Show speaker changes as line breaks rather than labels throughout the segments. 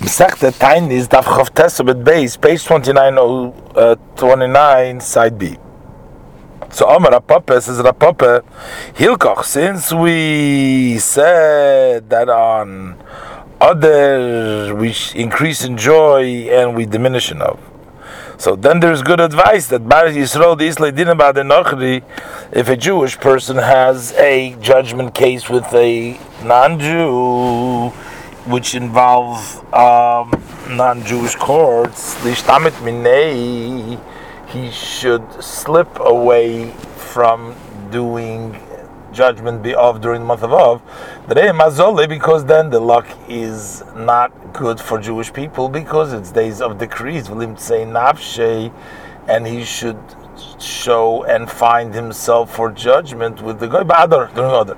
Mesechta Tainis Daf Chav Tesabet Beis, page 29, uh, 29, side B. So Amar Rapapa says Rapapa Hilkoch. Since we said that on other we increase in joy and we diminish in love. So then there's good advice that Bar Yisrael the Isla Dinabad Nochri, if a Jewish person has a judgment case with a non-Jew which involve um, non-Jewish courts, lishtamit minei, he should slip away from doing judgment of during the month of Av, mazole because then the luck is not good for Jewish people because it's days of decrees, and he should show and find himself for judgment with the goy ba'adar during other.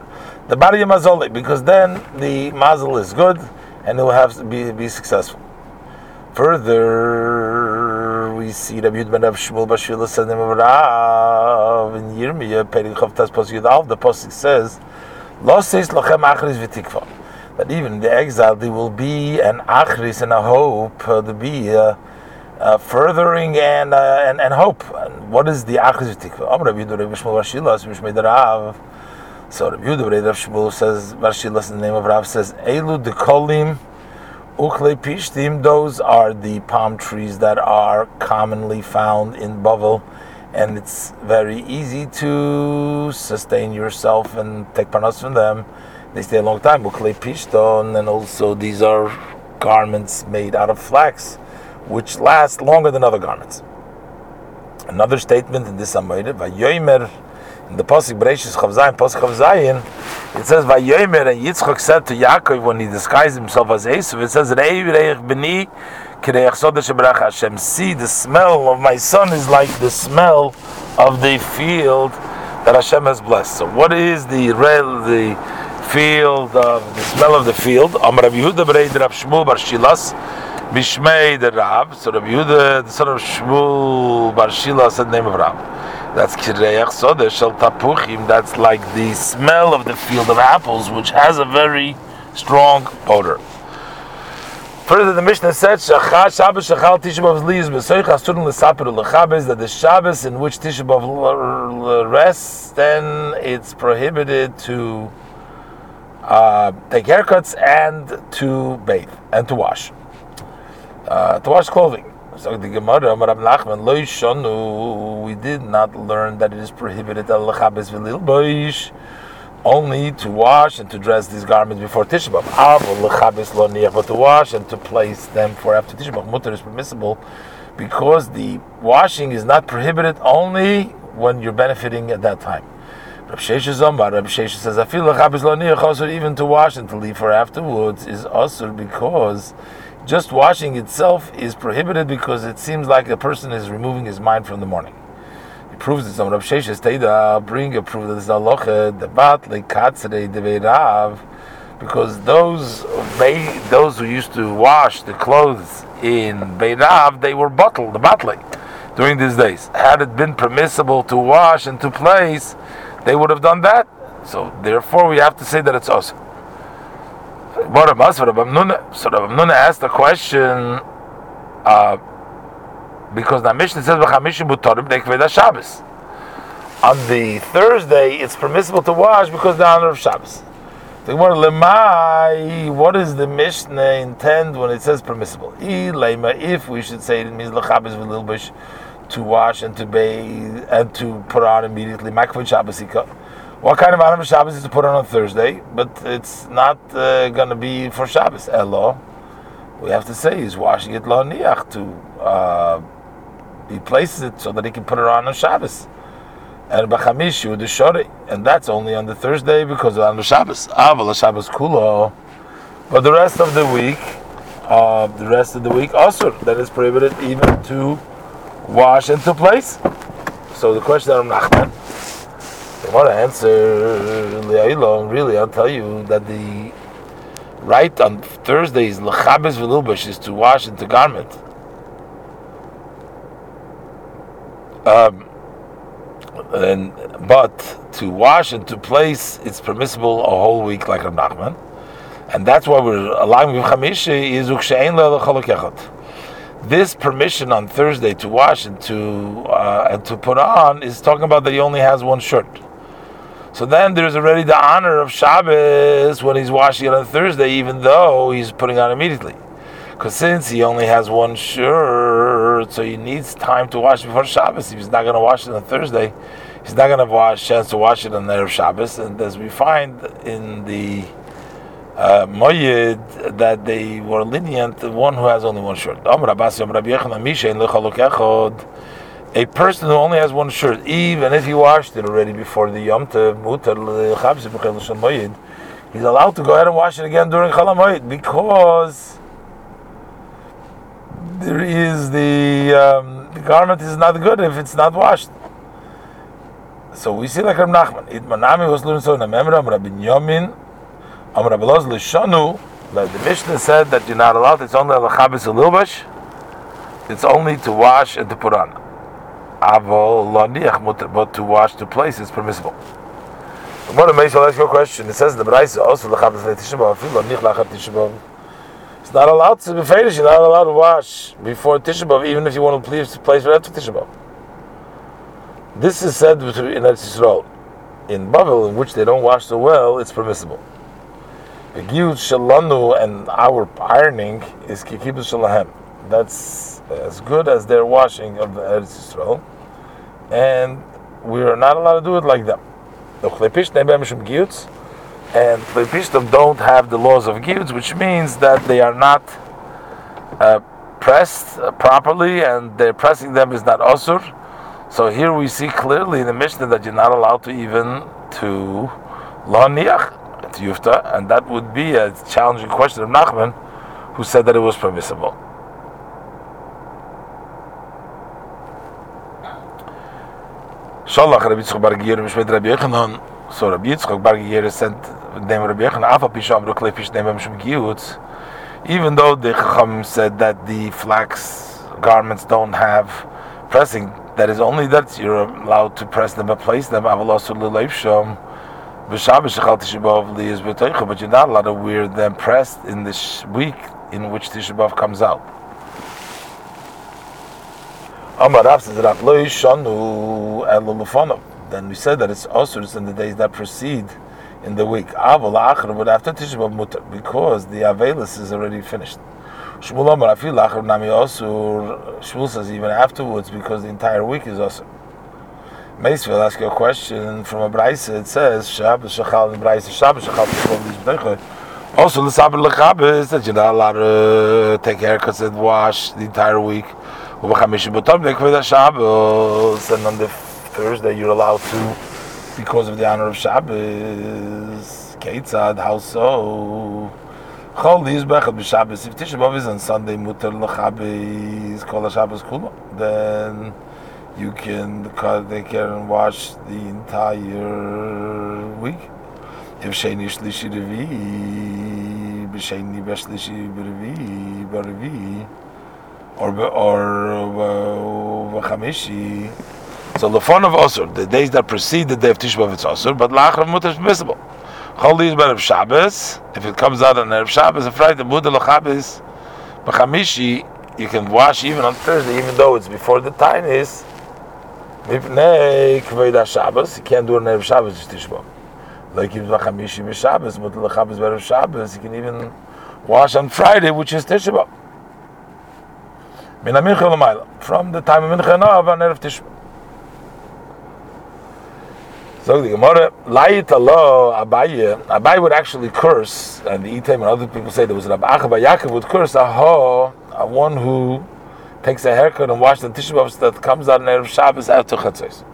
The bari mazole because then the mazel is good and it will have to be, be successful. Further, we see Rabbi Yud ben Rav Shmuel Bashir said name Rav in Yirmiyah Perik Chavtas Pasuk Yud The pasuk says, "Lo says lochem achris v'tikva." That even in the exile there will be an achris and a hope uh, to be. Uh, uh, furthering and, uh, and and hope. And what is the achris v'tikva? Am Rabbi Yud Rabbi Shmuel Bashir Mishmei Rav. So Rabbi Yehuda Rav Shmuel says, Barshilas in the name of Rav says, Elu de kolim ukle pishtim. Those are the palm trees that are commonly found in Bavel, and it's very easy to sustain yourself and take parnas from them. They stay a long time. Ukle pishton, and also these are garments made out of flax, which last longer than other garments. Another statement in this Amoyre, Vayomer the Pasuk Bereshis Chavzayin, Pasuk Chavzayin, it says, Vayomer, and Yitzchak said to Yaakov when he disguised himself as Esav, it says, Rei Reich B'ni, Kireich Sodesh Hashem, see, the smell of my son is like the smell of the field that Hashem has blessed. So what is the real, the field, of, the smell of the field? Am Rabbi Yehuda Berei Rab Shmuel Bar Shilas, Bishmei the Rab, so Rabbi Yehuda, the son of Shmuel Bar Shilas, the name of Rab. That's kireach soda shel tapuchim. That's like the smell of the field of apples, which has a very strong odor. Further, the Mishnah said, "Shachar Shabbos shachal Tisha B'av liyus b'soich asurim l'saper l'chabes." That the Shabbos in which Tisha B'av rests, then it's prohibited to uh, take haircuts and to bathe and to wash, uh, to wash clothing. So the Gemara, Amar Nachman, Lo Shonu, we did not learn that it is prohibited al lechabes v'lilboish only to wash and to dress these garments before Tisha B'av. Avol lechabes lo niach, but to wash and to place them for after Tisha B'av. Mutter is permissible because the washing is not prohibited only when you're benefiting at that time. Rab Shesha Zombar, Rab Shesha says, I feel lechabes lo niach also even to wash and to leave for afterwards is also because just washing itself is prohibited because it seems like a person is removing his mind from the mourning. It proves it. Some Rav Sheshes bring a proof that this aloche the deveirav because those those who used to wash the clothes in Beirav they were bottled the batle during these days. Had it been permissible to wash and to place, they would have done that. So therefore, we have to say that it's awesome. What about so Rabbi Nuna asked the question uh, because the Mishnah says v'chamishim butarim nekved Shabbos. On the Thursday, it's permissible to wash because the honor of Shabbos. What does the Mishnah intend when it says permissible? If we should say it means lechabes to wash and to bathe and to put on immediately makved Shabbos what kind of Adam Shabbos is to put on on Thursday, but it's not uh, going to be for Shabbos. Elo, we have to say he's washing it lo niach to uh, he places it so that he can put it on on Shabbos. And b'chamishu the shori, and that's only on the Thursday because on the Shabbos. Aval Shabbos kulo, but the rest of the week, uh, the rest of the week also that is prohibited even to wash and to place. So the question of Nachman. To answer really, I'll tell you that the right on Thursdays, lechabes v'lilbush, is to wash into garment. Um, and but to wash and to place, it's permissible a whole week, like a Nachman. And that's why we're allowing with Chamishi is Ukshein Le'Cholok This permission on Thursday to wash and to uh, and to put on is talking about that he only has one shirt. So then there's already the honor of Shabbos when he's washing it on Thursday, even though he's putting on immediately. Because since he only has one shirt, so he needs time to wash before Shabbos. If he's not going to wash it on Thursday, he's not going to have a chance to wash it on the Erev Shabbos. And as we find in the uh, Moyed that they were lenient, the one who has only one shirt. A person who only has one shirt, even if he washed it already before the Yom Tov, he's allowed to go ahead and wash it again during Chalamoyed because there is the, um, the garment is not good if it's not washed. So we see like Rab Nachman. It manami was learned so in a memory of Rabbi Yomin, Am Rabbi Loz Lishanu, but the Mishnah said that you're not allowed, it's only al-chabis al-ilbash, it's only to wash and to put on. But to wash the place is permissible. What a I'll ask you a question. It says in the Braisa also l'chabis le'tishabav, filo nich lachat. It's not allowed to be fetish. You're not allowed to wash before Tisha even if you want to please the place right after tishabah. This is said in Eretz Yisrael. In Bavel, in which they don't wash so well, it's permissible. The Giyut Shalanu and our ironing is Kikibus Shalahem. That's as good as their washing of the Eretz Yisrael, and we are not allowed to do it like them and the Pishtim don't have the laws of Givds, which means that they are not uh, pressed uh, properly, and their pressing them is not Asur. So here we see clearly in the Mishnah that you're not allowed to even to Laniach, to Yufta, and that would be a challenging question of Nachman, who said that it was permissible. Shalach Rabbi Tzchok Bar Giyur Mishmet Rabbi Yechanan so Rabbi Yitzchak Bar Giyur sent them Rabbi Yechon Afa Pisham Ruklei Pish Neim Shum Giyutz even though the Chacham said that the flax garments don't have pressing that is only that you're allowed to press them and place them. Avalosu L'Leiv Shom. B'Shabbos Shechal Tishabov Li is B'Toicha but you're not allowed to wear them pressed in this week in which Tishabov comes out Amar Then we said that it's also in the days that precede in the week. but after Tisha B'av mutar because the Avelis is already finished. Shmuel Amar Afil Achar Nami Osur. Shmuel says even afterwards because the entire week is Osur. Meis will ask you a question from a Braise. It says Shabbos Shachal in Braise Shabbos Shachal Also, the Sabbath Lechabes that you're not allowed to take haircuts and wash the entire week. And on the Thursday, you're allowed to because of the honor of Shabbos. Keitzad, how so? Chol Yizbech b'Shabbos. If Tisha B'Av is on Sunday, Mutter l'Chabes, Kol HaShabbos Kula, then you can cut, they can wash the entire week. If Revi, B'Revi, B'Revi, or or V'Chamishi, uh, so the fun of Osir, the days that precede the day of Tishbav, it's Osir, but Lachar Mutter is permissible. Chol is Erev Shabbos, if it comes out on Erev Shabbos, a Friday, Mutter Lachabes, B'chamishi, you can wash even on Thursday, even though it's before the time is, Mipnei Kveda Shabbos, you can't do on Erev Shabbos, it's Tishbav. Like if B'chamishi B'Shabbos, Mutter Lachabes B'Erev Shabbos, you can even wash on Friday, which is Tishbav. From the time of Mincha and on Erev Tishbav. So the Gemara, Layit Allah, Abaye, Abaye would actually curse, and the Item and other people say there was Rabbi Achaba Yaakov would curse, Aha, a one who takes a haircut and washes the tissue that comes out in Erev Shabbos after Chatzos.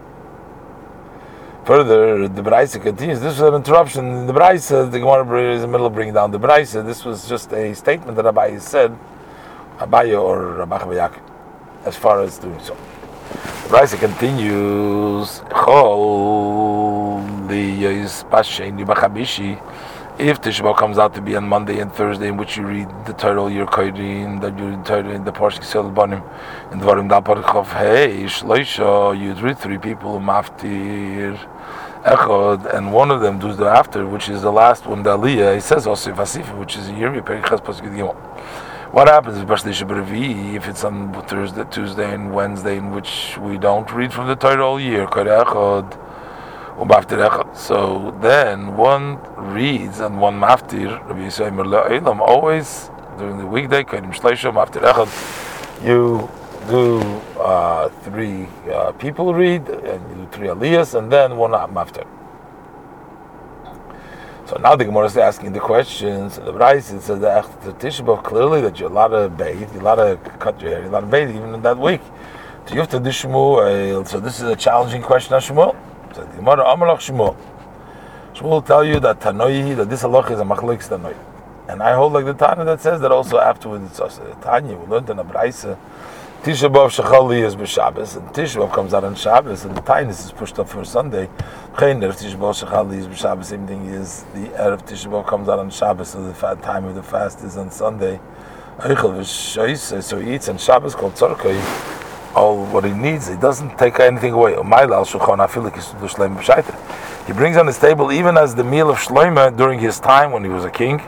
Further, the Braisa continues. This was an interruption. In the Braisa, the Gemara is in the middle of bringing down the Braisa. This was just a statement that Abaye said, Abaye or Rabbi as far as doing so. Raisa continues, if Tishba comes out to be on Monday and Thursday, in which you read the title, you're koyrin, that you read the title in the Parsha Kisel Banim, in Dvarim Parchov, hey, Shloisha, you'd read three people, Maftir, Echod, and one of them does the after, which is the last one, the Aliyah. He says also Vasifa, which is year Perichas Pasuk Gimel. What happens if it's on Thursday, Tuesday, and Wednesday, in which we don't read from the Torah all year? So then one reads and one maftir, Rabbi Yisrael always during the weekday, you do uh, three uh, people read, and you do three aliyahs, and then one maftir. So now the Gemara is asking the questions. The it says that the Tishba clearly that you're allowed to bathe, you're allowed to cut your hair, you're allowed to bathe even in that week. So you have to do Shmuel. Uh, so this is a challenging question on Shmuel. So the Gemara Amalach Shmuel. Shmuel will tell you that Tanoi that this halach is a machlekes Tanoi. And I hold like the Tanya that says that also afterwards it's also Tanya. We learned in the Bryce Tisha B'Av Shechali is b'Shabbos, and Tisha B'Av comes out on Shabbos, and the Tainus is pushed up for Sunday. Chayin Erev Tisha B'Av Shechali is b'Shabbos. Same thing is the Erev Tisha B'Av comes out on Shabbos, so the time of the fast is on Sunday. So he eats on Shabbos called Tzorkoi. All what he needs, he doesn't take anything away. He brings on his table even as the meal of Shloimeh during his time when he was a king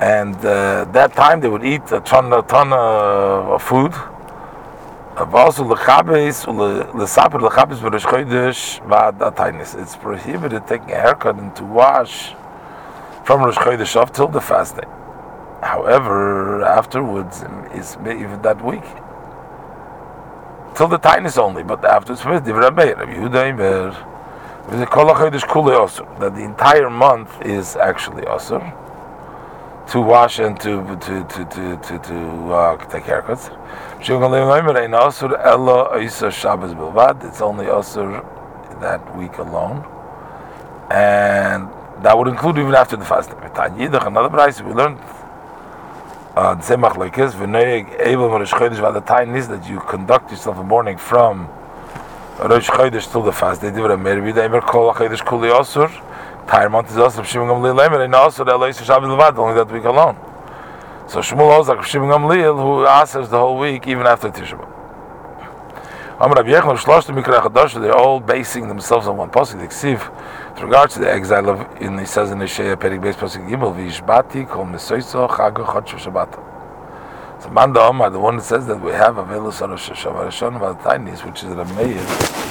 and uh, that time they would eat a ton, a ton of food. It's prohibited taking a haircut and to wash from Rosh Chodesh up till the fast day. However, afterwards is even that week till the tinus only, but afterwards that the entire month is actually asur to wash and to to to to to, to uh, take haircuts. It's only asur that week alone, and that would include even after the fast. Another price we learned. Uh, that you conduct yourself in mourning from Rosh Chodesh till the fast. They do it. Maybe they ever call Chodesh Kuli Asur entire month is also Shimon Gamliel Lemer, and also the Eloise Shabbat Levad, only that week alone. So Shmuel like Shimon Gamliel, who answers the whole week, even after Tisha B'Av. They're all basing themselves on one pasuk. The Ksiv, with regards to the exile of, in he says in Shea Perik Beis pasuk Gimel, V'Yishbati Kol Mesoiso Chago Chodesh Shabbat. So Manda Omar, the one that says that we have Avelus Arosh Hashanah Tainis, which is Meir.